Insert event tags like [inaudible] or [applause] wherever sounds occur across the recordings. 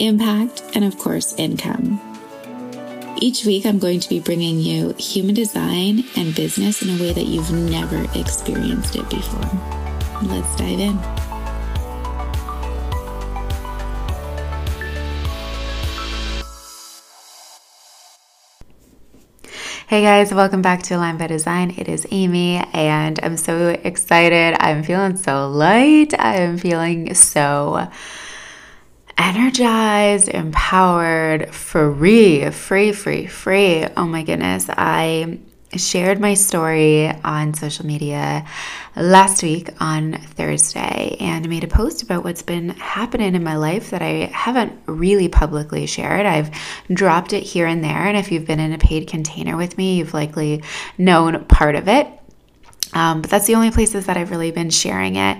impact, and of course, income. Each week, I'm going to be bringing you human design and business in a way that you've never experienced it before. Let's dive in. Hey guys, welcome back to Align by Design. It is Amy, and I'm so excited. I'm feeling so light. I am feeling so energized, empowered, free, free, free, free. Oh my goodness. I shared my story on social media last week on Thursday and made a post about what's been happening in my life that I haven't really publicly shared. I've dropped it here and there, and if you've been in a paid container with me, you've likely known part of it. Um, but that's the only places that I've really been sharing it.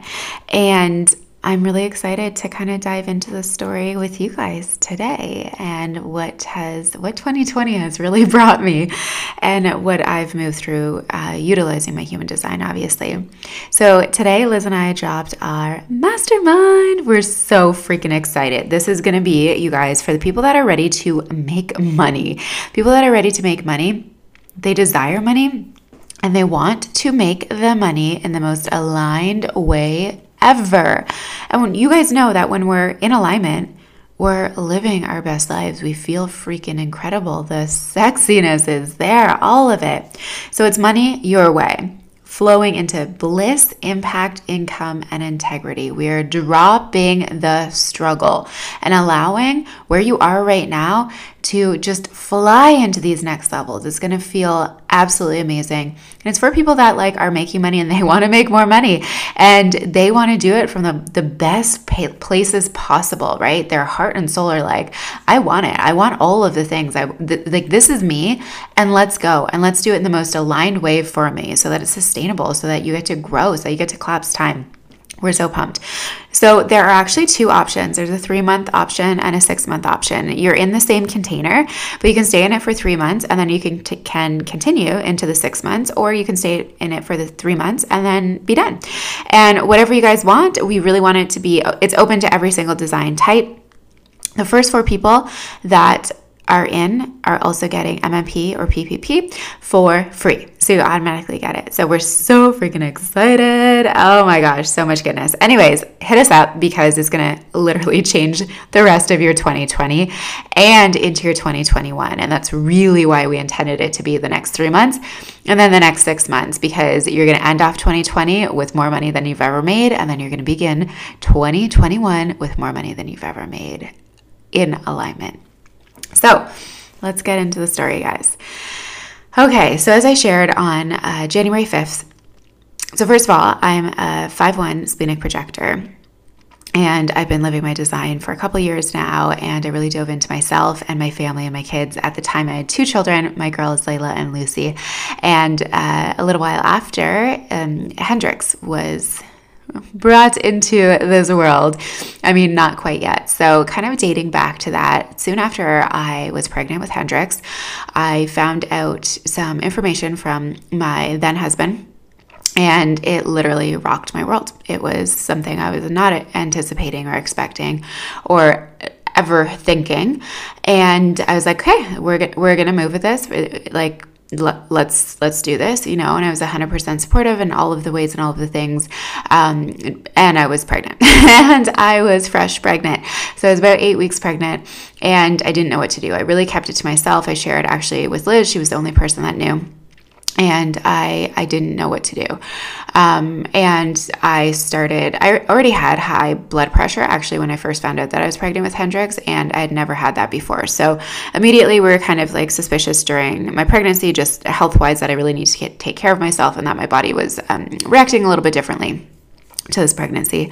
And I'm really excited to kind of dive into the story with you guys today and what has what 2020 has really [laughs] brought me and what I've moved through uh, utilizing my human design obviously. So today Liz and I dropped our mastermind. We're so freaking excited. This is going to be you guys for the people that are ready to make money. People that are ready to make money, they desire money and they want to make the money in the most aligned way ever. And you guys know that when we're in alignment, we're living our best lives. We feel freaking incredible. The sexiness is there, all of it. So it's money your way flowing into bliss, impact, income, and integrity. We are dropping the struggle and allowing where you are right now to just fly into these next levels. It's going to feel absolutely amazing. And it's for people that like are making money and they [laughs] want to make more money and they want to do it from the, the best places possible, right? Their heart and soul are like, I want it. I want all of the things. I th- like this is me and let's go and let's do it in the most aligned way for me so that it's sustainable so that you get to grow, so you get to collapse time. We're so pumped. So, there are actually two options there's a three month option and a six month option. You're in the same container, but you can stay in it for three months and then you can, t- can continue into the six months, or you can stay in it for the three months and then be done. And whatever you guys want, we really want it to be, it's open to every single design type. The first four people that are in are also getting MMP or PPP for free. So you automatically get it. So we're so freaking excited. Oh my gosh, so much goodness. Anyways, hit us up because it's going to literally [laughs] change the rest of your 2020 and into your 2021. And that's really why we intended it to be the next three months and then the next six months because you're going to end off 2020 with more money than you've ever made. And then you're going to begin 2021 with more money than you've ever made in alignment. So let's get into the story, guys. Okay, so as I shared on uh, January 5th, so first of all, I'm a 5-1 splenic projector. And I've been living my design for a couple years now, and I really dove into myself and my family and my kids. At the time, I had two children my girls, Layla and Lucy. And uh, a little while after, um, Hendrix was brought into this world. I mean, not quite yet. So, kind of dating back to that, soon after I was pregnant with Hendrix, I found out some information from my then husband. And it literally rocked my world. It was something I was not anticipating or expecting or ever thinking. And I was like, okay, we're, we're going to move with this. Like, let's let's do this you know and i was 100% supportive in all of the ways and all of the things um, and i was pregnant. [laughs] And i was fresh pregnant. So i was about eight weeks pregnant and i didn't know what to do. I really kept it to myself. I shared actually with liz she was the only person that knew and I I didn't know what to do. Um, and I started. I already had high blood pressure actually when I first found out that I was pregnant with Hendrix, and I had never had that before. So immediately we were kind of like suspicious during my pregnancy, just health wise, that I really need to get, take care of myself and that my body was um, reacting a little bit differently to this pregnancy.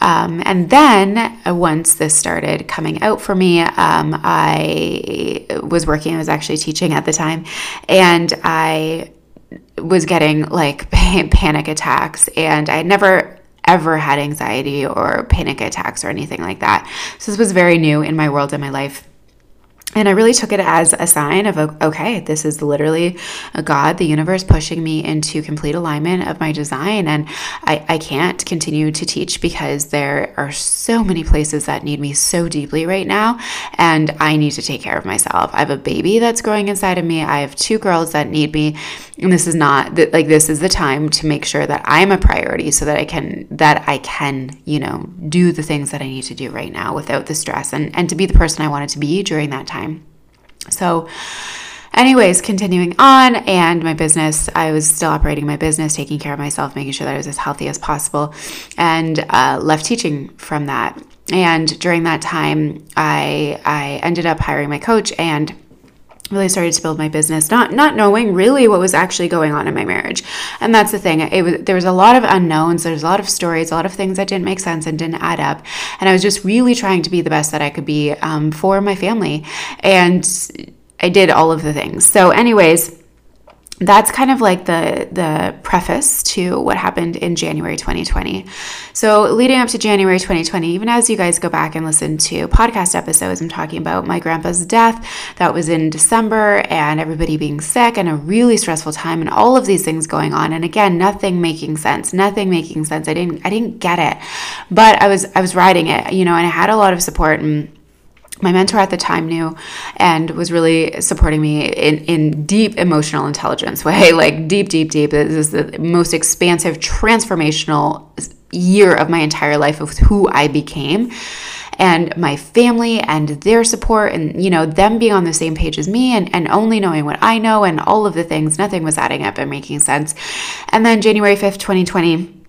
Um, and then uh, once this started coming out for me, um, I was working, I was actually teaching at the time, and I was getting like [laughs] panic attacks, and I had never ever had anxiety or panic attacks or anything like that. So this was very new in my world in my life. And I really took it as a sign of, okay, this is literally God, the universe pushing me into complete alignment of my design. And I, I can't continue to teach because there are so many places that need me so deeply right now. And I need to take care of myself. I have a baby that's growing inside of me. I have two girls that need me. And this is not like this is the time to make sure that I'm a priority so that I can, that I can, you know, do the things that I need to do right now without the stress and, and to be the person I wanted to be during that time. So, anyways, continuing on, and my business, I was still operating my business, taking care of myself, making sure that I was as healthy as possible, and uh, left teaching from that. And during that time, I I ended up hiring my coach and really started to build my business not not knowing really what was actually going on in my marriage. And that's the thing it was there was a lot of unknowns there's a lot of stories a lot of things that didn't make sense and didn't add up. And i was just really trying to be the best that i could be um, for my family. And i did all of the things. So anyways that's kind of like the the preface to what happened in January 2020. So leading up to January 2020, even as you guys go back and listen to podcast episodes, I'm talking about my grandpa's death that was in December and everybody being sick and a really stressful time and all of these things going on. And again, nothing making sense, nothing making sense. I didn't I didn't get it. But I was I was riding it, you know, and I had a lot of support and my mentor at the time knew and was really supporting me in, in deep emotional intelligence way [laughs] like deep deep deep. This is the most expansive transformational year of my entire life of who i became. And my family and their support and you know them being on the same page as me and, and only knowing what i know and all of the things nothing was adding up and making sense. And then january 5th 2020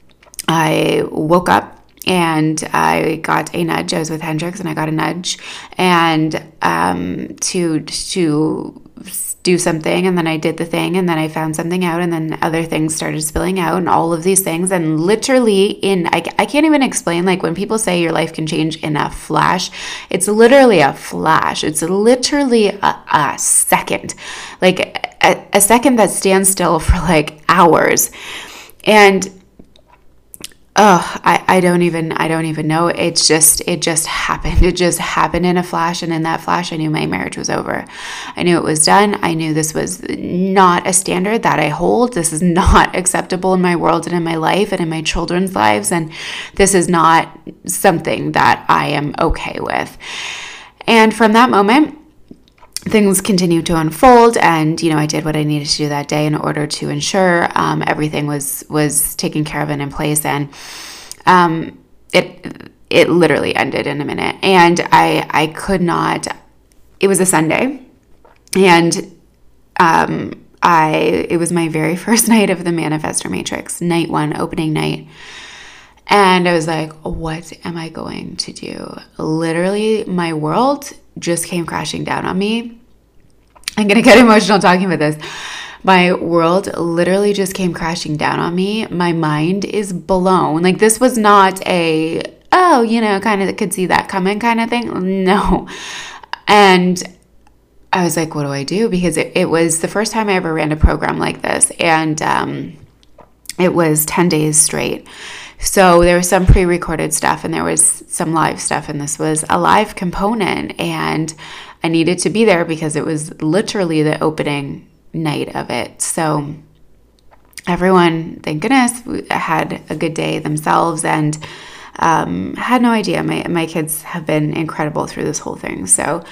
i woke up and I got a nudge. I was with Hendrix, and I got a nudge, and um, to to do something, and then I did the thing, and then I found something out, and then other things started spilling out, and all of these things, and literally in I, I can't even explain. Like when people say your life can change in a flash, it's literally a flash. It's literally a, a second, like a, a second that stands still for like hours, and oh I, I don't even i don't even know. It's just it just happened. [laughs] It just happened in a flash and in that flash i knew my marriage was over. I knew it was done. I knew this was not a standard that i hold. This is [laughs] not acceptable in my world and in my life and in my children's lives and this is not something that i am okay with. And from that moment things continued to unfold and you know i did what i needed to do that day in order to ensure um, everything was was taken care of and in place. And um, it it literally ended in a minute. And i i could not it was a sunday. And um, i it was my very [laughs] first night of the manifestor matrix night one opening night. And I was like, what am I going to do? Literally, my world just came crashing down on me. I'm to get [laughs] emotional talking about this. My world literally just came crashing down on me. My mind is blown. Like, this was not a, oh, you know, kind of could see that coming kind of thing. No. And I was like, what do I do? Because it, it was the first time I ever ran a program like this. And um, it was 10 days straight. So there was some pre recorded stuff and there was some live stuff, and this was a live component. And I needed to be there because it was literally the opening night of it. So everyone, thank goodness, had a good day themselves and um, had no idea. My, my kids have been incredible through this whole thing. So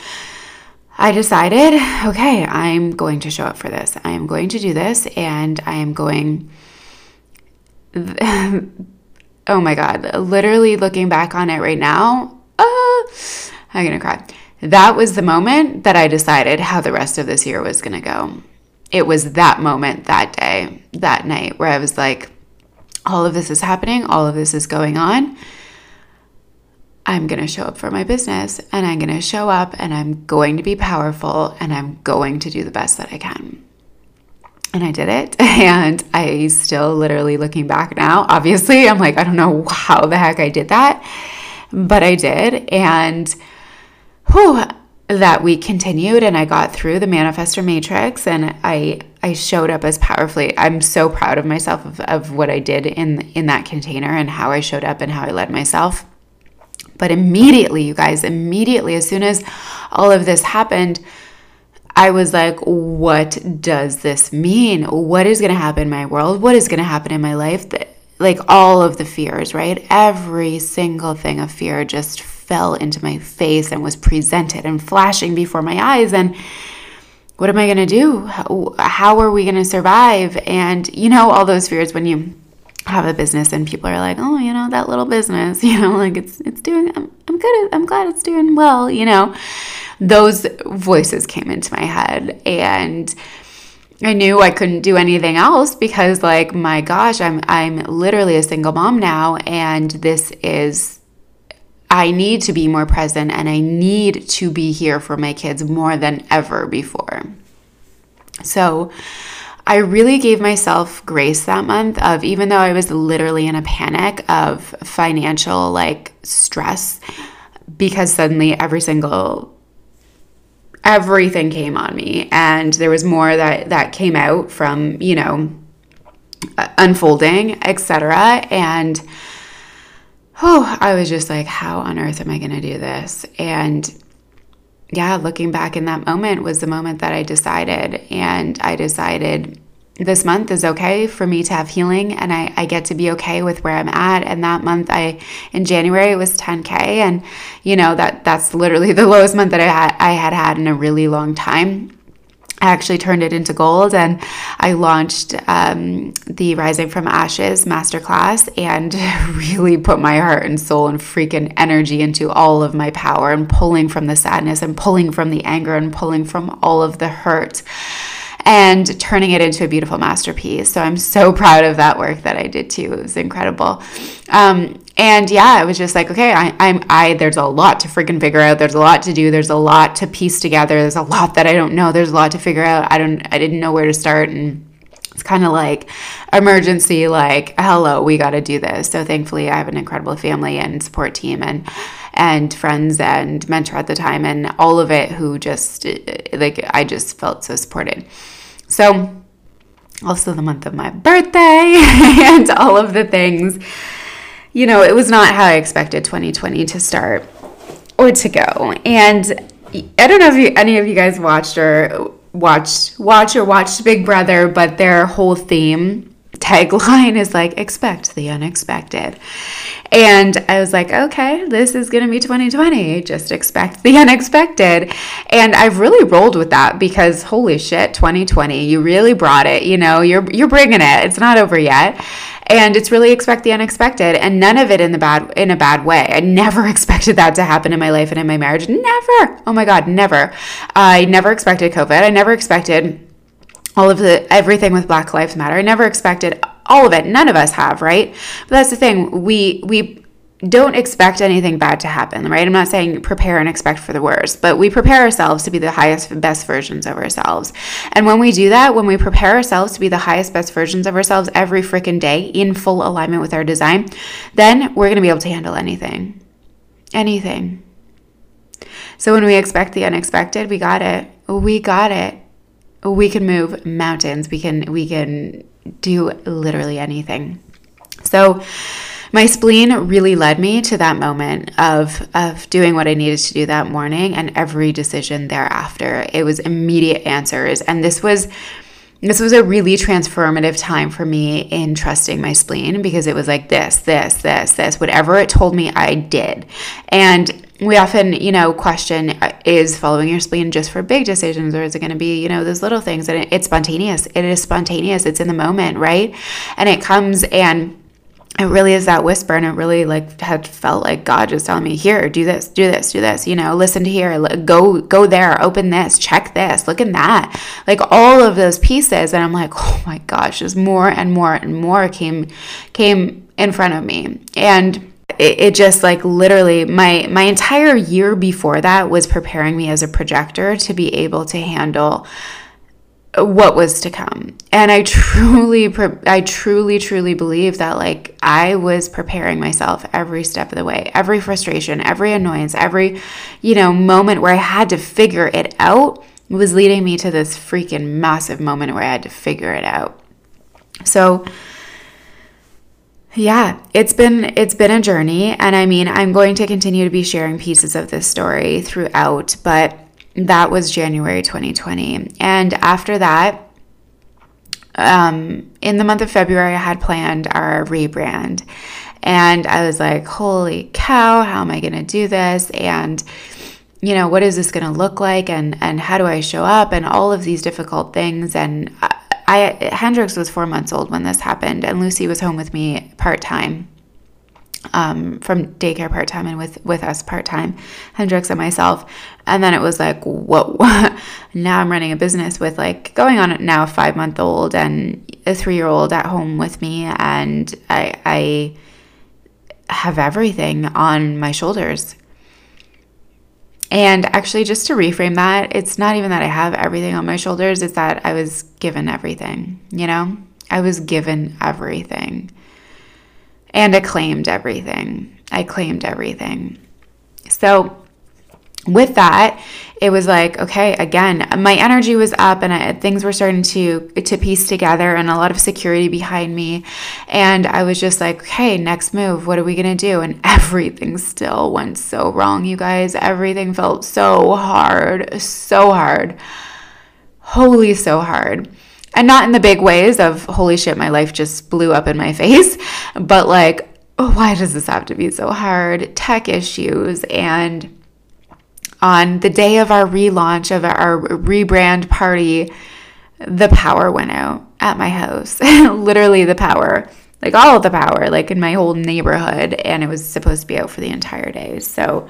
I decided, okay, I'm going to show up for this. I am going to do this and I am going. [laughs] oh my God, literally looking back on it right now, uh, I'm gonna cry. That was the moment that I decided how the rest of this year was gonna go. It was that moment, that day, that night, where I was like, all of this is happening, all of this is going on. I'm going to show up for my business and I'm going to show up and I'm going to be powerful and I'm going to do the best that I can. And I did it. [laughs] And I still literally looking back now, obviously, I'm like, I don't know how the heck I did that, but I did. And whew, that week continued and I got through the manifestor matrix and I I showed up as powerfully. I'm so proud of myself of, of what I did in in that container and how I showed up and how I led myself. But immediately, you guys, immediately as soon as all of this happened, I was like, what does this mean? What is going to happen in my world? What is going to happen in my life? Like all of the fears, right? Every single thing of fear just fell into my face and was presented and flashing before my eyes. And what am I going to do? How, are we going to survive? And you know, all those fears when you have a business and people are like, oh, you know, that little business, [laughs] you know, like it's it's doing. I'm I'm good. I'm glad it's doing well. You know, those voices came into my head and. I knew I couldn't do anything else because like my gosh, I'm I'm literally a single mom now and this is I need to be more present and I need to be here for my kids more than ever before. So, I really gave myself grace that month of even though I was literally in a panic of financial like stress because suddenly every single everything came on me and there was more that that came out from, you know, uh, unfolding, etc. And oh, I was just like how on earth am I going to do this? And yeah, looking back in that moment was the moment that I decided. And I decided this month is okay for me to have healing and I, I get to be okay with where I'm at. And that month I in January it was 10K and you know that that's literally [laughs] the lowest month that I had I had had in a really long time. I actually turned it into gold and I launched um, the Rising from Ashes masterclass and [laughs] really put my heart and soul and freaking energy into all of my power and pulling from the sadness and pulling from the anger and pulling from all of the hurt and turning it into a beautiful masterpiece. So I'm so proud of that work that I did too. It was incredible. Um, and yeah, it was just like, okay, I, I'm, I, there's a lot to freaking figure out. There's a lot to do. There's a lot to piece together. There's a lot that I don't know. There's a lot to figure out. I don't, I didn't know where to start. And it's kind of like emergency, like, hello, we got to do this. So thankfully, I have an incredible family and support team and, and friends and mentor at the time and all of it who just, like, I just felt so supported. So, also the month of my birthday [laughs] and all of the things. You know, it was not how I expected 2020 to start or to go. And I don't know if you, any of you guys watched or watched watch or watched Big Brother, but their whole theme tagline is like expect the unexpected. And I was like, okay, this is going to be 2020. Just expect the [laughs] unexpected. And I've really rolled with that because holy shit, 2020, you really brought it. You know, you're you're bringing it. It's not over yet. And it's really expect the unexpected and none of it in the bad in a bad way. I never [laughs] expected that to happen in my life and in my marriage. Never. Oh my god, never. I never expected COVID. I never expected all of the everything with Black Lives Matter. I never expected all of it. None of us have, right? But that's the thing. We we don't expect anything bad to happen, right? I'm not saying prepare and expect for the worst, but we prepare ourselves to be the highest, best versions of ourselves. And when we do that, when we prepare ourselves to be the highest, best versions of ourselves every freaking day in full alignment with our design, then we're going to be able to handle anything. Anything. So when we expect the unexpected, we got it. We got it we can move mountains. We can we can do literally anything. So my spleen really led me to that moment of of doing what I needed to do that morning and every decision thereafter. It was immediate answers and this was this was a really transformative time for me in trusting my spleen because it was like this, this, this, this, whatever it told me, I did. And we often, you know, question uh, is following your spleen just for big decisions or is it going to be, you know, those little things? And it's spontaneous. It is spontaneous. It's in the moment, right? And it comes and it really is that whisper and it really like had felt like god just telling me here do this do this do this you know listen to here go go there open this check this look in that like all of those pieces and i'm like oh my gosh just more and more and more came came in front of me and it, it just like literally my my entire year before that was preparing me as a projector to be able to handle what was to come. And I truly, I truly, truly believe that like I was preparing myself every step of the way, every frustration, every annoyance, every, you know, moment where I had to figure it out was leading me to this freaking massive moment where I had to figure it out. So, yeah, it's been it's been a journey and I mean, I'm going to continue to be sharing pieces of this story throughout, but that was January 2020. And after that, um, in the month of February, I had planned our rebrand. And I was like, holy cow, how am I going to do this? And, you know, what is this going to look like? And, and how do I show up? And all of these difficult things. And I, Hendrix was four months old when this happened, and Lucy was home with me part time um, from daycare part time and with with us part time, Hendrix and myself. And then it was like, whoa! [laughs] now I'm running a business with like going on now a five month old and a three year old at home with me, and I, I have everything on my shoulders. And actually, just to reframe that, it's not even that I have everything on my shoulders, it's that I was given everything, you know? I was given everything. And I claimed everything. I claimed everything. So, with that, it was like, okay, again, my energy was up and I, things were starting to to piece together and a lot of security behind me. And I was just like, okay, next move, what are we going to do? And [laughs] everything still went so wrong, you guys. Everything felt so hard, so hard. Holy so hard and not in the big ways of holy shit my life just blew up in my [laughs] face but like oh, why does this have to be so hard tech issues and on the day of our relaunch of our rebrand party the power went out at my house [laughs] literally the power like all of the power like in my whole neighborhood and it was supposed to be out for the entire day so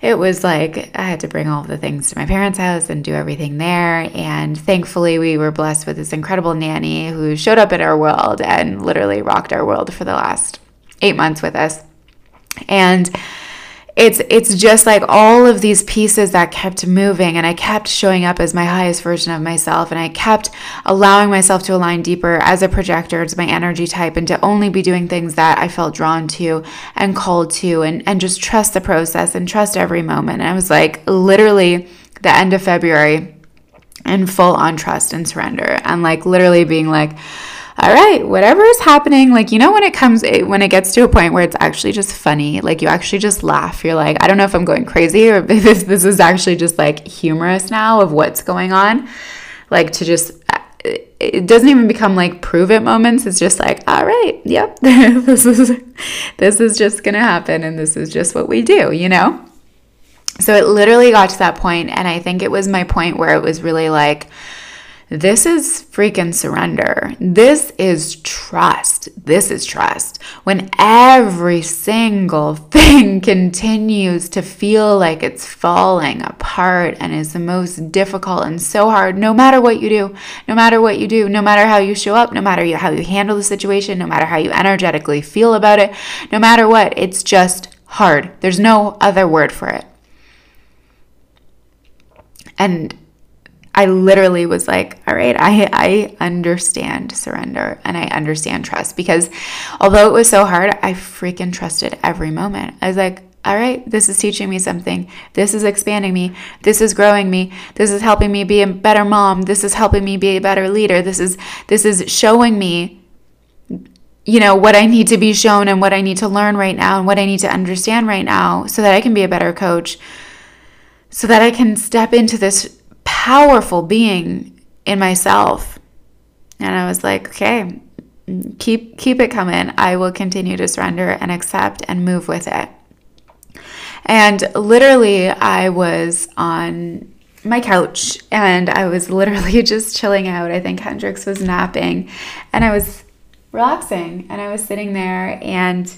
it was like I had to bring all the things to my parents' house and do everything there. And thankfully, we were blessed with this incredible nanny who showed up in our world and literally rocked our world for the last eight months with us. And it's it's just like all of these pieces that kept moving and I kept showing up as my highest version of myself and I kept allowing myself to align deeper as a projector to my energy type and to only be doing things that I felt drawn to and called to and and just trust the process and trust every moment. And I was like literally the end of February in full on trust and surrender and like literally being like all right, whatever is happening, like, you know, when it comes, eh, when it gets to a point where it's actually just funny, like, you actually just laugh. You're like, I don't know if I'm going crazy or [laughs] if this, this is actually just like humorous now of what's going on. Like, to just, eh, it doesn't even become like prove it moments. It's just like, all right, yep, [laughs] this is, this is just to happen and this is just what we do, you know? So it literally got to that point, and I think it was my point where it was really like, this is freaking surrender. This is trust. This is trust. When every single [laughs] thing continues to feel like it's falling apart and is the most difficult and so hard, no matter what you do, no matter what you do, no matter how you show up, no matter how you handle the situation, no matter how you energetically feel about it, no matter what, it's just hard. There's no other word for it. And I literally was like, all right, I, I understand surrender and I understand trust because although it was so hard, I freaking trusted every moment. I was like, all right, this is teaching me something. This is expanding me. This is growing me. This is helping me be a better mom. This is helping me be a better leader. This is this is showing me you know what I need to be shown and what I need to learn right now and what I need to understand right now so that I can be a better coach. So that I can step into this powerful being in myself. And I was like, okay, keep keep it coming. I will continue to surrender and accept and move with it. And literally I was on my couch and I was literally [laughs] just chilling out. I think Hendrix was napping and I was relaxing and I was sitting there and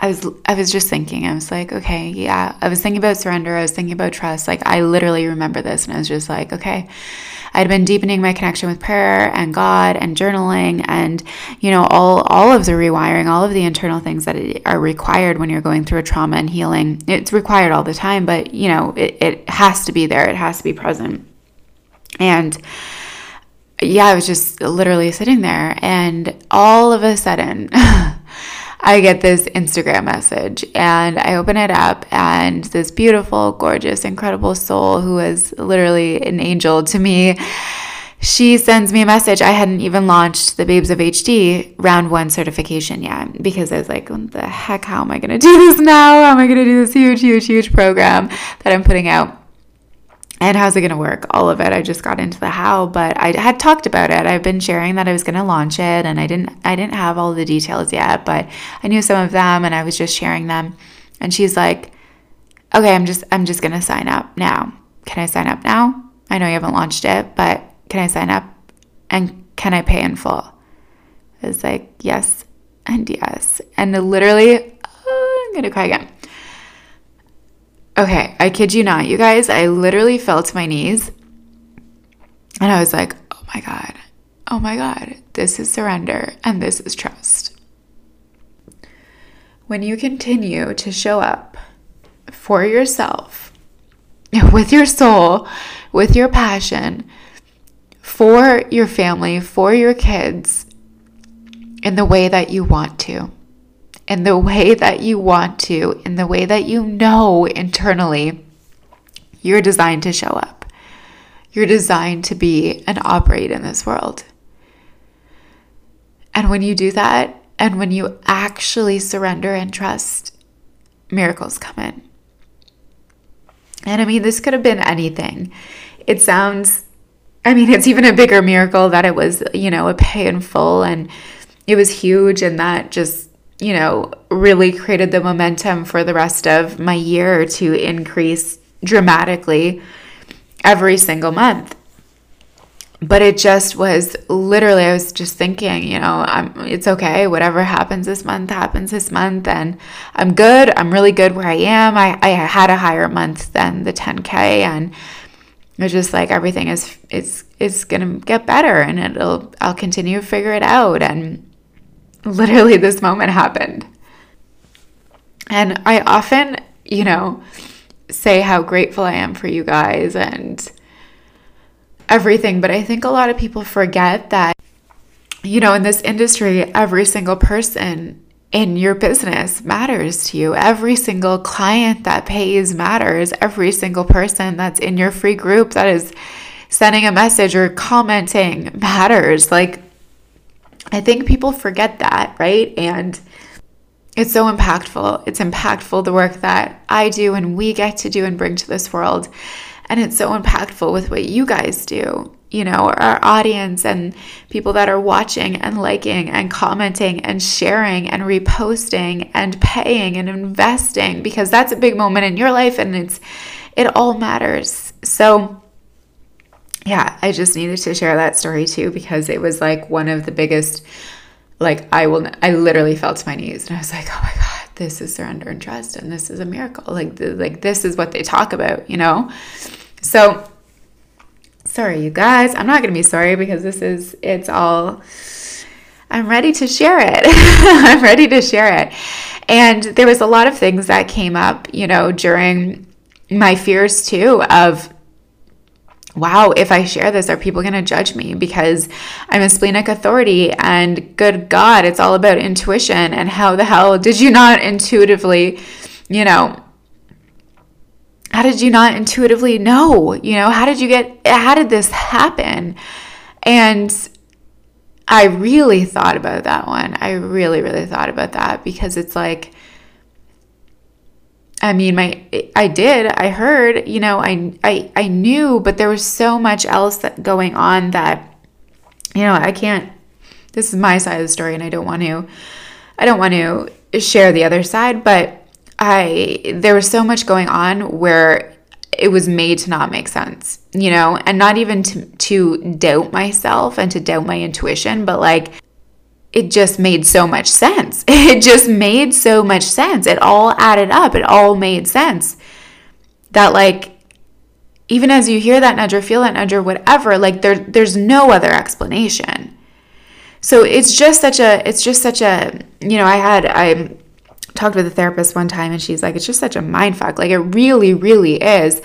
I was I was just thinking. I was like, okay, yeah. I was thinking about surrender. I was thinking about trust. Like I literally remember this and I was just like, okay. I'd been deepening my connection with prayer and God and journaling and you know all all of the rewiring, all of the internal things that are required when you're going through a trauma and healing. It's required all the time, but you know, it, it has to be there. It has to be present. And yeah, I was just literally sitting there, and all of a sudden, [laughs] I get this Instagram message, and I open it up, and this beautiful, gorgeous, incredible soul who is literally an angel to me. She sends me a message. I hadn't even launched the Babes of HD round one certification yet because I was like, what the heck? How am I going to do this now? How am I going to do this huge, huge, huge program that I'm putting out? And how's it going to work? All of it. I just got into the how but i had talked about it. I've been sharing that i was going to launch it and i didn't i didn't have all the details yet but i knew some of them and i was just sharing them. And she's like okay i'm just i'm just going to sign up now. Can i sign up now? I know you haven't launched it but can i sign up? And can i pay in full? I was like yes and yes. And literally oh, i'm going to cry again Okay, I kid you not, you guys, I literally fell to my knees and I was like, oh my God, oh my God, this is surrender and this is trust. When you continue to show up for yourself, [laughs] with your soul, with your passion, for your family, for your kids, in the way that you want to in the way that you want to, in the way that you know internally, you're designed to show up. You're designed to be and operate in this world. And when you do that, and when you actually surrender and trust, miracles come in. And I mean, this could have been anything. It sounds, I mean, it's even a bigger miracle that it was, you know, a pay in full and it was huge and that just you know, really created the momentum for the rest of my year to increase dramatically every single month. But it just was literally, I was just thinking, you know, I'm, it's okay. Whatever happens this month happens this month. And I'm good. I'm really good where I am. I, I had a higher month than the 10K. And it's just like everything is, it's, it's going to get better and it'll, I'll continue to figure it out. And literally this moment happened. And I often, you know, say how grateful I am for you guys and everything, but I think a lot of people forget that, you know, in this industry, every single person in your business matters to you. Every single client that pays matters. Every single person that's in your free group that is sending a message or commenting matters. Like, I think people forget that, right? And it's so impactful. It's impactful the work that I do and we get to do and bring to this world. And it's so impactful with what you guys do, you know, our audience and people that are watching and liking and commenting and sharing and reposting and paying and investing because that's a big moment in your life and it's it all matters. So yeah, I just needed to share that story too because it was like one of the biggest like I will I literally fell to my knees and I was like, "Oh my god, this is surrender and trust and this is a miracle." Like the, like this is what they talk about, you know? So sorry you guys. I'm not going to be sorry because this is it's all I'm ready to share it. [laughs] I'm ready to share it. And there was a lot of things that came up, you know, during my fears too of wow, if I share this, are people going to judge me because I'm a splenic authority? And good God, it's all about intuition. And how the hell did you not intuitively, you know, how did you not intuitively know? You know, how did you get, how did this happen? And I really thought about that one. I really, really thought about that because it's like, I mean, my I did. I heard, you know, I I I knew, but there was so much else that going on that you know, I can't this is my side of the story and I don't want to I don't want to share the other side, but I there was so much going on where it was made to not make sense, you know, and not even to to doubt myself and to doubt my intuition, but like it just made so much sense. [laughs] It just made so much sense. It all added up. It all made sense. That like even as you hear that nudge or feel that nudge or whatever, like there there's no other explanation. So it's just such a it's just such a you know, I had I talked with a therapist one time and she's like, it's just such a mind fuck. Like it really, really is.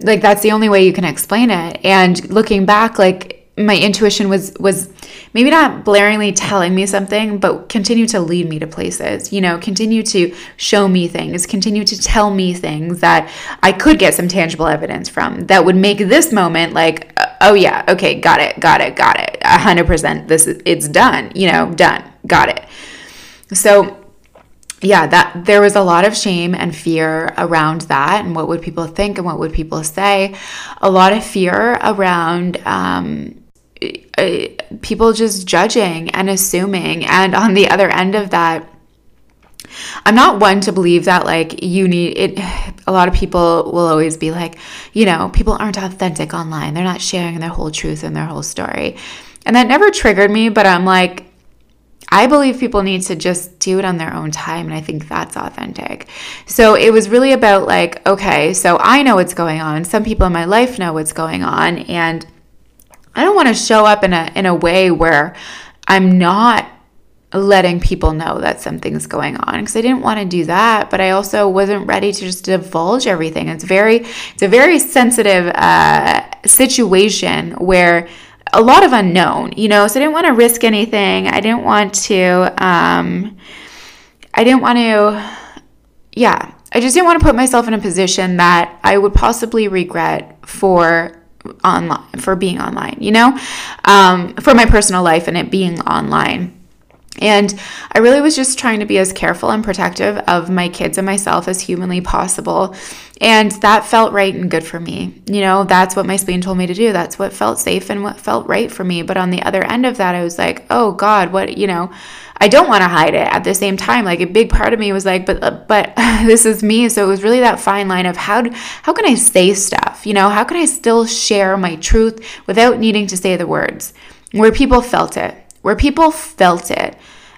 like that's the only way you can explain it. And looking back, like my intuition was was maybe not blaringly telling me something, but continue to lead me to places, you know, continue to show me things, continue to tell me things that I could get some tangible evidence from that would make this moment like, oh yeah, okay, got it, got it, got it. 100% this is, it's done, you know, done, got it. So yeah, that there was a lot of shame and fear around that, and what would people think and what would people say? A lot of fear around um, uh, people just judging and assuming. And on the other end of that, I'm not one to believe that like you need it. [sighs] A lot of people will always be like, you know, people aren't authentic online. They're not sharing their whole truth and their whole story. And that never triggered me, but I'm like, I believe people need to just do it on their own time. And I think that's authentic. So it was really about like, okay, so I know what's going on. Some people in my life know what's going on. And I don't want to show up in a, in a way where I'm not letting people know that something's going on because I didn't want to do that, but I also wasn't ready to just divulge everything. It's very, it's a very sensitive uh, situation where a lot of unknown, you know, so I didn't want to risk anything. I didn't want to, um, I didn't want to, yeah, I just didn't want to put myself in a position that I would possibly regret for online, for being online, you know, um, for my personal life and it being online. And I really was just trying to be as careful and protective of my kids and myself as humanly possible. And that felt right and good for me. You know, that's what my spleen told me to do. That's what felt safe and what felt right for me. But on the other end of that, I was like, oh God, what, you know, I don't want to hide it at the same time. Like a big part of me was like, but, uh, but [laughs] this is me. So it was really that fine line of how, how can I say stuff? You know, how can I still share my truth without needing to say the words where people felt it? Where people felt it.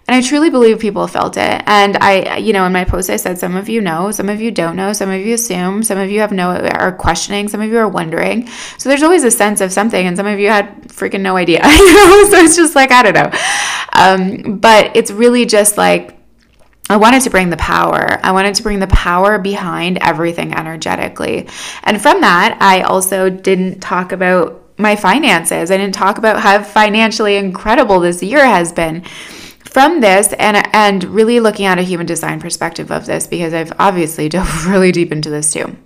And I truly believe people felt it. And I, you know, in my post, I said some of you know, some of you don't know, some of you assume, some of you have no, are questioning, some of you are wondering. So there's always a sense of something, and some of you had freaking no idea, [laughs] you know? [laughs] So it's just like, I don't know. Um, but it's really just like, I wanted to bring the power. I wanted to bring the power behind everything energetically. And from that, I also didn't talk about my finances. I didn't talk about how financially incredible this year has been. From this and and really looking at a human design perspective of this because I've obviously [laughs] dove really deep into this too.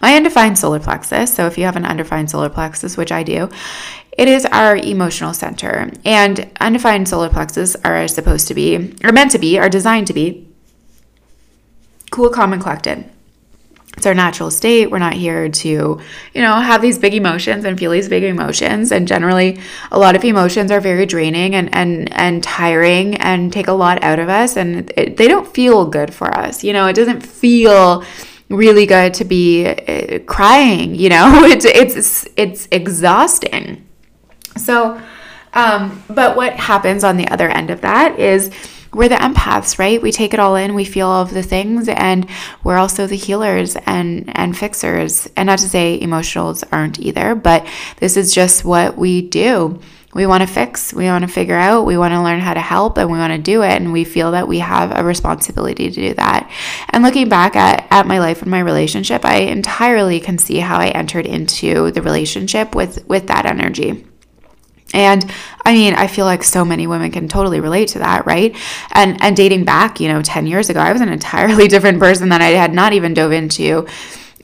My undefined solar plexus, so if you have an undefined solar plexus, which I do, it is our emotional center. And undefined solar plexus are supposed to be, or meant to be, are designed to be cool, calm, and collected it's our natural state. We're not here to, you know, have these big emotions and feel these big emotions. And generally, a lot of emotions are very draining and and and tiring and take a lot out of us. And it, they don't feel good for us. You know, it doesn't feel really good to be uh, crying. You know, [laughs] it's it's it's exhausting. So, um, but what happens on the other end of that is we're the empaths, right? We take it all in, we feel all of the things, and we're also the healers and and fixers. And not to say emotionals aren't either, but this is just what we do. We want to fix, we want to figure out, we want to learn how to help, and we want to do it. And we feel that we have a responsibility to do that. And looking back at, at my life and my relationship, I entirely can see how I entered into the relationship with with that energy. And I mean, I feel like so many women can totally relate to that, right? And and dating back, you know, 10 years ago, I was an entirely [laughs] different person that I had not even dove into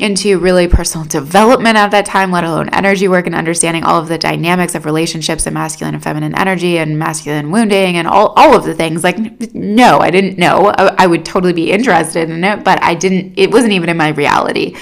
into really personal development at that time, let alone energy work and understanding all of the dynamics of relationships and masculine and feminine energy and masculine wounding and all, all of the things. Like, no, I didn't know. I, I would totally be interested in it, but I didn't, it wasn't even in my reality.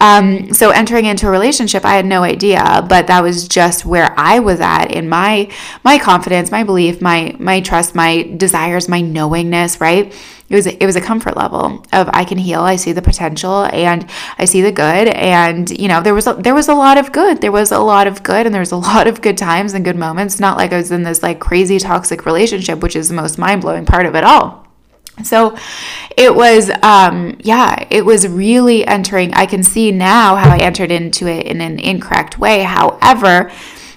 Um, so entering into a relationship, I had no idea, but that was just where I was at in my my confidence, my belief, my my trust, my desires, my knowingness. Right? It was it was a comfort level of I can heal, I see the potential, and I see the good, and you know there was a, there was a lot of good, there was a lot of good, and there was a [laughs] lot of good times and good moments. Not like I was in this like crazy toxic relationship, which is the most mind blowing part of it all. So it was, um, yeah, it was really entering. I can see now how I entered into it in an incorrect way. However,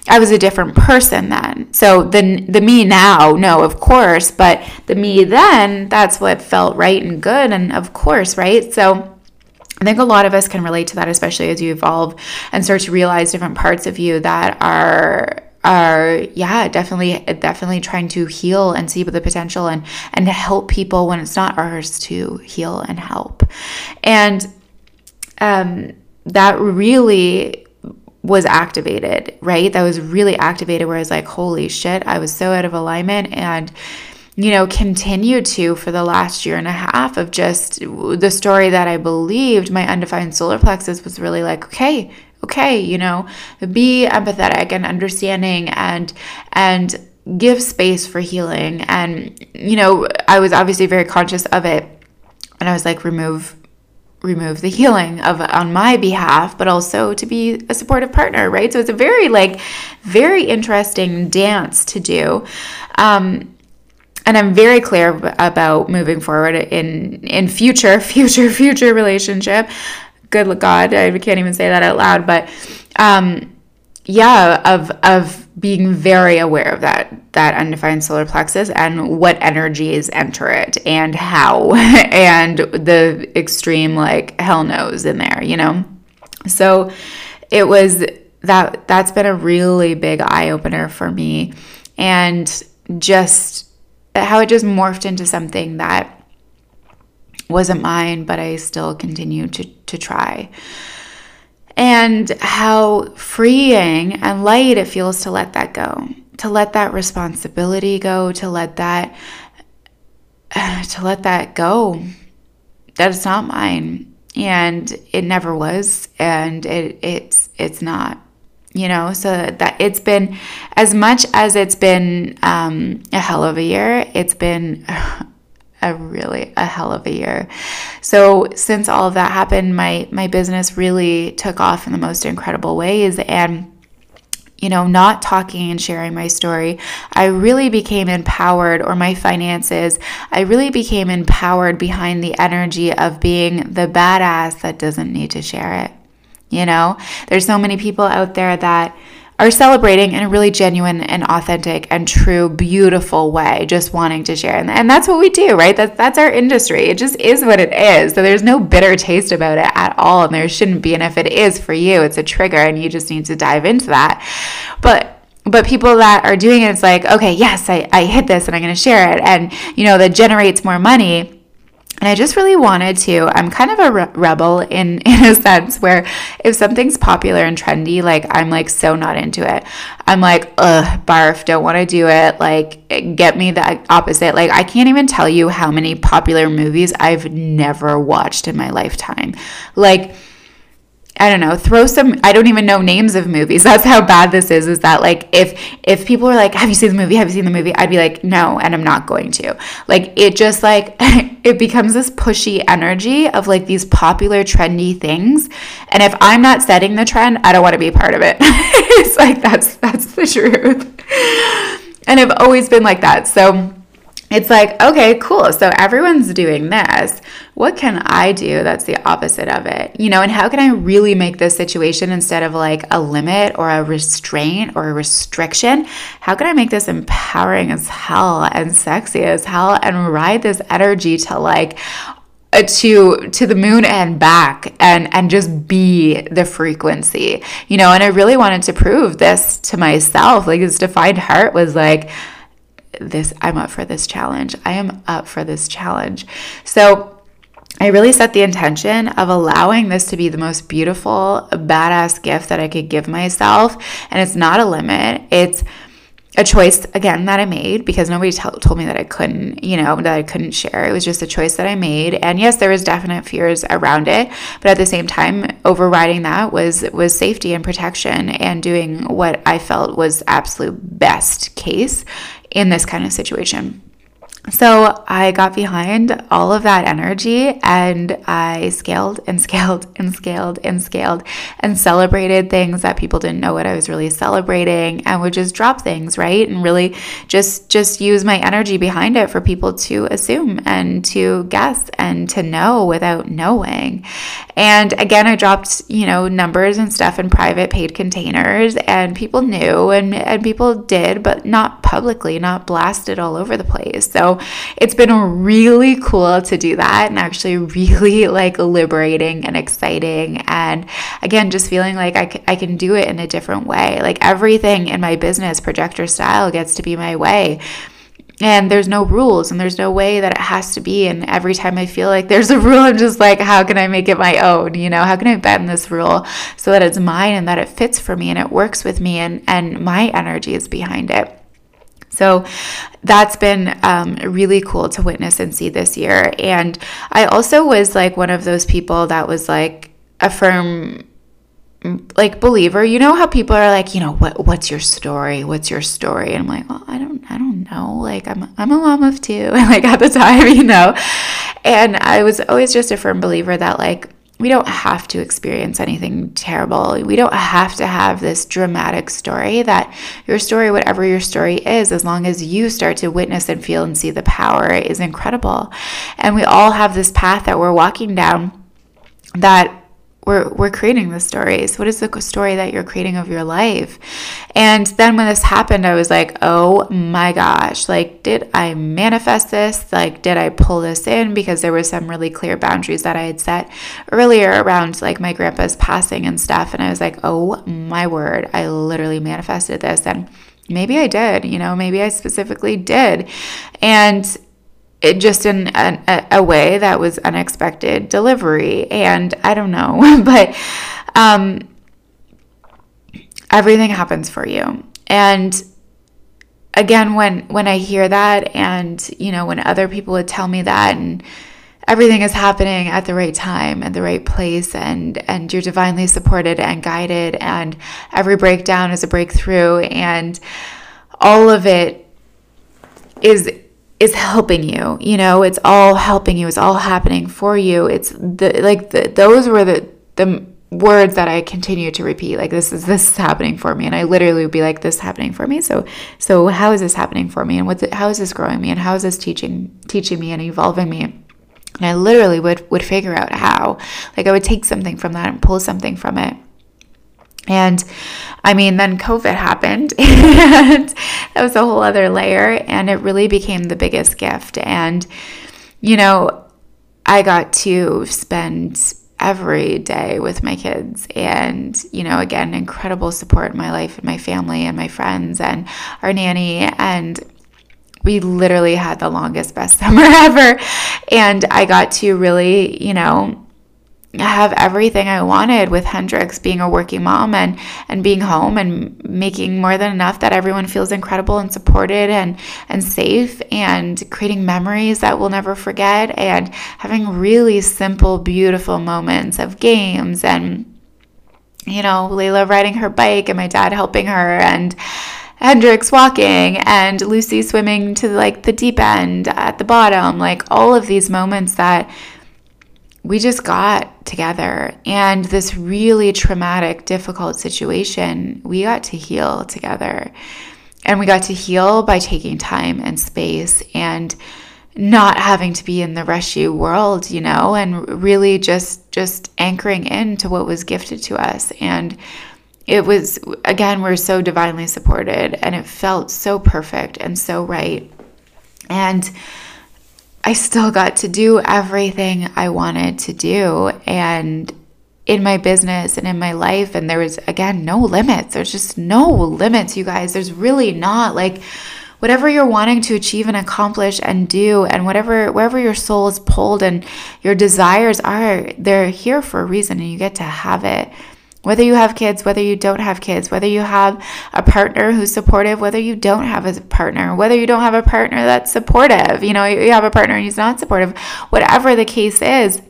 I was a different person then. So the the me now, no, of course, but the me then, that's what felt right and good, and of course, right. So I think a lot of us can relate to that, especially as you evolve and start to realize different parts of you that are are yeah definitely definitely trying to heal and see the potential and and help people when it's not ours to heal and help. And um that really was activated right? That was really activated where i was like holy shit i was so out of alignment. And you know, continued to for the last year and a half of just the story that I believed my undefined solar plexus was really like, okay, okay, you know, be empathetic and understanding and and give space for healing. And, you know, I was obviously very conscious of it. And I was like, remove remove the healing of on my behalf but also to be a supportive partner right so it's a very like very interesting dance to do um and I'm very clear about moving forward in in future, [laughs] future, future relationship. Good God, I can't even say that out loud, but um, yeah, of of being very aware of that that undefined solar plexus and what energies enter it and how [laughs] and the extreme like hell knows in there, you know. So it was that that's been a really big eye opener for me and just how it just morphed into something that wasn't mine, but I still continued to, to try. And how freeing and light it feels to let that go, to let that responsibility go, to let that [sighs] to let that go. That it's not mine. And it never was, and it it's it's not you know so that it's been as much as it's been um, a hell of a year it's been a really a hell of a year so since all of that happened my my business really took off in the most incredible ways and you know, not talking and sharing my story, I really became empowered, or my finances, I really became empowered behind the energy of being the badass that doesn't need to share it. You know, there's so many people out there that are celebrating in a really genuine and authentic and true, beautiful way, just wanting to share. And, that's what we do, right? That's, that's our industry. It just is what it is. So there's no bitter taste about it at all. And there shouldn't be. And if it is for you, it's a trigger and you just need to dive into that. But but people that are doing it, it's like, okay, yes, I, I hit this and I'm going to share it. And, you know, that generates more money and I just really wanted to. I'm kind of a re- rebel in [laughs] in a sense where if something's popular and trendy, like I'm like so not into it. I'm like, ugh, barf, don't want to do it. Like, get me the opposite. Like, I can't even tell you how many popular movies I've never watched in my lifetime. Like I don't know, throw some I don't even know names of movies. [laughs] That's how bad this is is that like if if people are like, "Have you seen the movie? Have you seen the movie?" I'd be like, "No, and I'm not going to." Like it just like [laughs] it becomes this pushy energy of like these popular trendy things. And if I'm not setting the trend, I don't want to be part of it. [laughs] it's like that's that's the truth. And I've always been like that. So it's like, okay, cool. So everyone's doing this. What can I do that's the opposite of it? You know, and how can I really make this situation instead of like a limit or a restraint or a restriction? How can I make this empowering as hell and sexy as hell and ride this energy to like uh, to to the moon and back and and just be the frequency you know and i really wanted to prove this to myself like this defined heart was like this I'm up for this challenge. I am up for this challenge. So I really set the intention of allowing this to be the most beautiful, badass gift that I could give myself. And it's not a limit. It's a choice again that I made because nobody t- told me that I couldn't, you know, that I couldn't share. It was just a choice that I made. And yes, there was definite fears around it, but at the same time, overriding that was was safety and protection and doing what I felt was absolute best case in this kind of situation. So I got behind all of that energy and I scaled and scaled and scaled and scaled and celebrated things that people didn't know what I was really celebrating and would just drop things, right? And really just just use my energy behind it for people to assume and to guess and to know without knowing. And again, I dropped, you know, numbers and stuff in private paid containers and people knew and and people did, but not publicly, not blasted all over the place. So It's been really cool to do that and actually really like liberating and exciting. And again, just feeling like I, c- I can do it in a different way. Like everything in my business, projector style, gets to be my way and there's no rules and there's no way that it has to be and every time i feel like there's a rule i'm just like how can i make it my own you know how can i bend this rule so that it's mine and that it fits for me and it works with me and and my energy is behind it so that's been um, really cool to witness and see this year. And I also was like one of those people that was like a firm like believer. You know how people are like you know what what's your story? What's your story? And i'm like well i don't i don't know. Like i'm i'm a mom of two [laughs] like at the time you know? And i was always just a firm believer that like we don't have to experience anything terrible. We don't have to have this dramatic story. That your story, whatever your story is, as long as you start to witness and feel and see the power, is incredible. And we all have this path that we're walking down that we're, we're creating the stories. What is the story that you're creating of your life? And then when this happened, I was like, oh my gosh, like, did I manifest this? Like, did I pull this in? Because there were some really clear boundaries that I had set earlier around like my grandpa's passing and stuff. And I was like, oh my word, I literally manifested this. And maybe I did, you know, maybe I specifically did. And it just in a, a, way that was unexpected delivery and i don't know [laughs] but um, everything happens for you. And again when when i hear that and you know when other people would tell me that and everything is happening at the right time at the right place and and you're divinely supported and guided and every breakdown is a breakthrough and all of it is is helping you you know it's all helping you it's all happening for you. It's the like the, those were the the words that I continue to repeat like this is this is happening for me and I literally would be like this is happening for me. So so how is this happening for me and what's it, how is this growing me and how is this teaching teaching me and evolving me? And I literally would would figure out how. Like I would take something from that and pull something from it and I mean, then COVID happened, [laughs] and that was a whole other layer, and it really became the biggest gift. And, you know, I got to spend every day with my kids, and, you know, again, incredible support in my life and my family and my friends and our nanny. And we literally had the longest, best [laughs] summer ever. And I got to really, you know, have everything I wanted with Hendrix being a working mom and and being home and making more than enough that everyone feels incredible and supported and and safe and creating memories that we'll never forget and having really simple beautiful moments of games and you know Layla riding her bike and my dad helping her and Hendrix walking and Lucy swimming to like the deep end at the bottom like all of these moments that we just got together and this really traumatic, difficult situation, we got to heal together. And we got to heal by taking time and space and not having to be in the rushy world, you know, and really just just anchoring into what was gifted to us. And it was again, we're so divinely supported and it felt so perfect and so right. And I still got to do everything I wanted to do. And in my business and in my life, and there was, again, no limits. There's just no limits, you guys. There's really not. Like, whatever you're wanting to achieve and accomplish and do and whatever wherever your soul is pulled and your desires are they're here for a reason and you get to have it whether you have kids, whether you don't have kids, whether you have a partner who's supportive, whether you don't have a partner, whether you don't have a partner that's supportive, you know, you have a partner and he's not supportive, whatever the case is,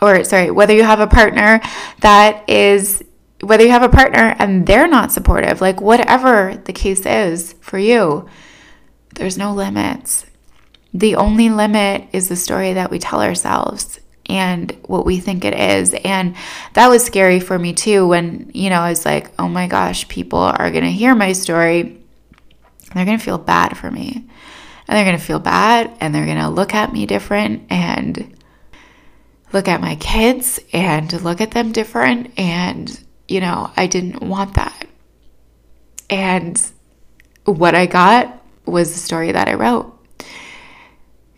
or sorry, whether you have a partner that is, whether you have a partner and they're not supportive, like whatever the case is for you, there's no limits. The only limit is the story that we tell ourselves and what we think it is. And that was scary for me too when, you know, I was like, oh my gosh, people are going to hear my story. They're going to feel bad for me. And they're going to feel bad and they're going to look at me different and look at my kids and look at them different. And, you know, I didn't want that. And what I got was the story that I wrote.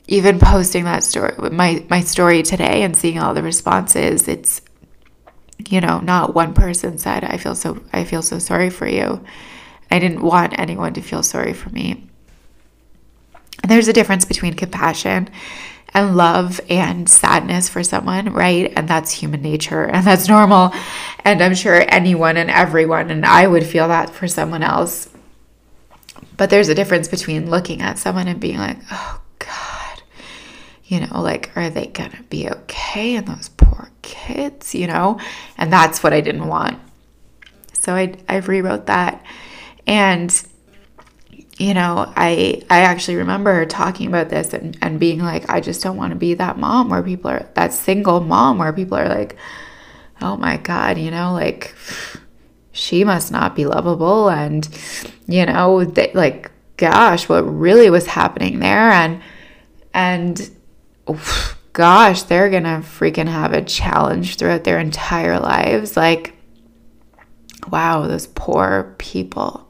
Even posting that story, my my story today, and seeing all the responses, it's you know, not one person said, "I feel so I feel so sorry for you." I didn't want anyone to feel sorry for me. And there's a difference between compassion and love and sadness for someone, right? And that's human nature [laughs] and that's normal. And I'm sure anyone and everyone, and I would feel that for someone else. But there's a difference between looking at someone and being like, oh God, you know, like, are they gonna be okay? And those poor kids, you know? And that's what I didn't want. So I, I rewrote that. And you know, I I actually remember talking about this and, and being like, I just don't want to be that mom where people are that single mom where people are like, oh my God, you know, like she must not be lovable and you know, they, like gosh, what really was happening there and and oof, gosh, they're gonna freaking have a challenge throughout their entire lives. Like, wow, those poor people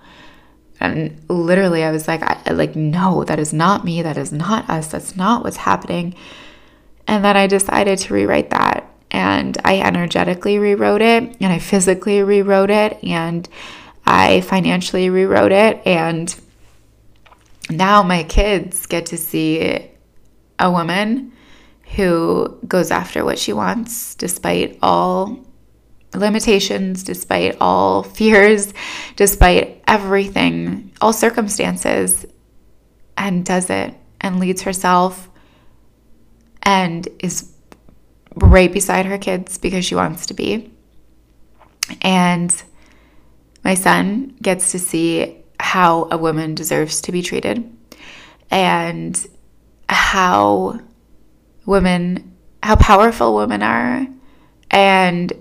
and literally, I was like, I, like, no, that is not me. That is not us. That's not what's happening. And then I decided to rewrite that. And I energetically rewrote it, and I physically rewrote it, and I financially rewrote it. And now my kids get to see a woman who goes after what she wants despite all limitations, despite all [laughs] fears, despite everything, all circumstances, and does it and leads herself and is right beside her kids because she wants to be. And my son gets to see how a woman deserves to be treated and how women, how powerful women are, and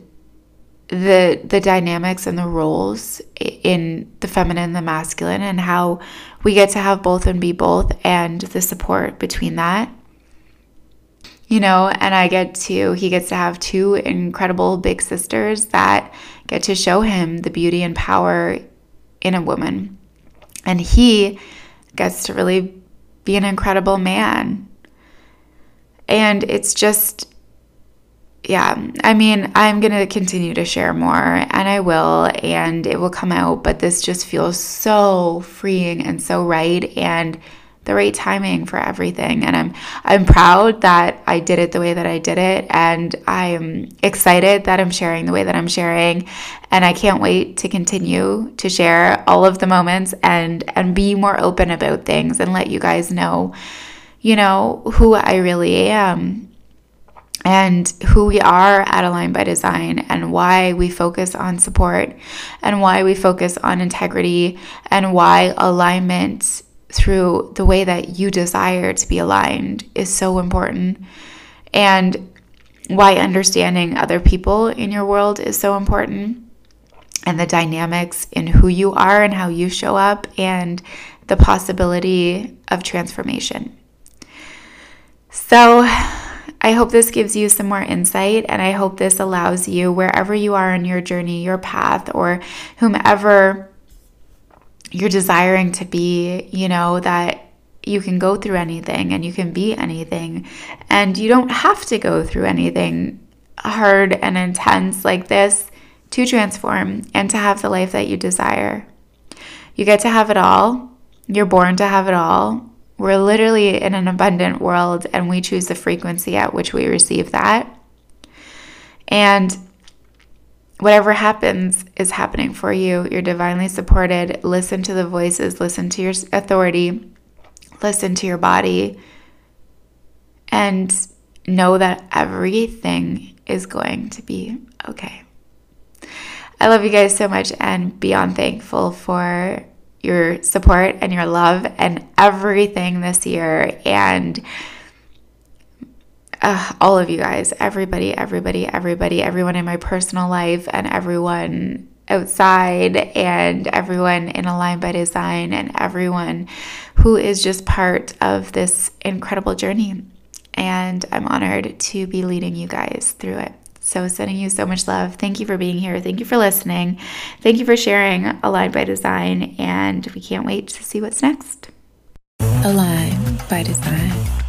the the dynamics and the roles in the feminine and the masculine and how we get to have both and be both and the support between that. You know and i get to he gets to have two incredible big sisters that get to show him the beauty and power in a woman. And he gets to really be an incredible man. And it's just yeah, I mean, I'm going to continue to share more and I will, and it will come out, but this just feels so freeing and so right and the right timing for everything. And I'm I'm proud that I did it the way that I did it. And I'm excited that I'm sharing the way that I'm sharing. And I can't wait to continue to share all of the moments and and be more open about things and let you guys know you know who I really am and who we are at Align by Design and why we focus on support and why we focus on integrity and why alignment through the way that you desire to be aligned is so important and why understanding other people in your world is so important and the dynamics in who you are and how you show up and the possibility of transformation. So, I hope this gives you some more insight, and I hope this allows you, wherever you are in your journey, your path, or whomever you're desiring to be, you know, that you can go through anything and you can be anything, and you don't have to go through anything hard and intense like this to transform and to have the life that you desire. You get to have it all. You're born to have it all. We're literally in an abundant world and we choose the frequency at which we receive that. And whatever happens is happening for you. You're divinely supported. Listen to the voices, listen to your authority, listen to your body, and know that everything is going to be okay. I love you guys so much and beyond thankful for your support and your love and everything this year. And uh, all of you guys, everybody, everybody, everybody, everyone in my personal life, and everyone outside, and everyone in Align by Design, and everyone who is just part of this incredible journey. And I'm honored to be leading you guys through it. So, sending you so much love. Thank you for being here. Thank you for listening. Thank you for sharing Align by Design. And we can't wait to see what's next. Align by Design.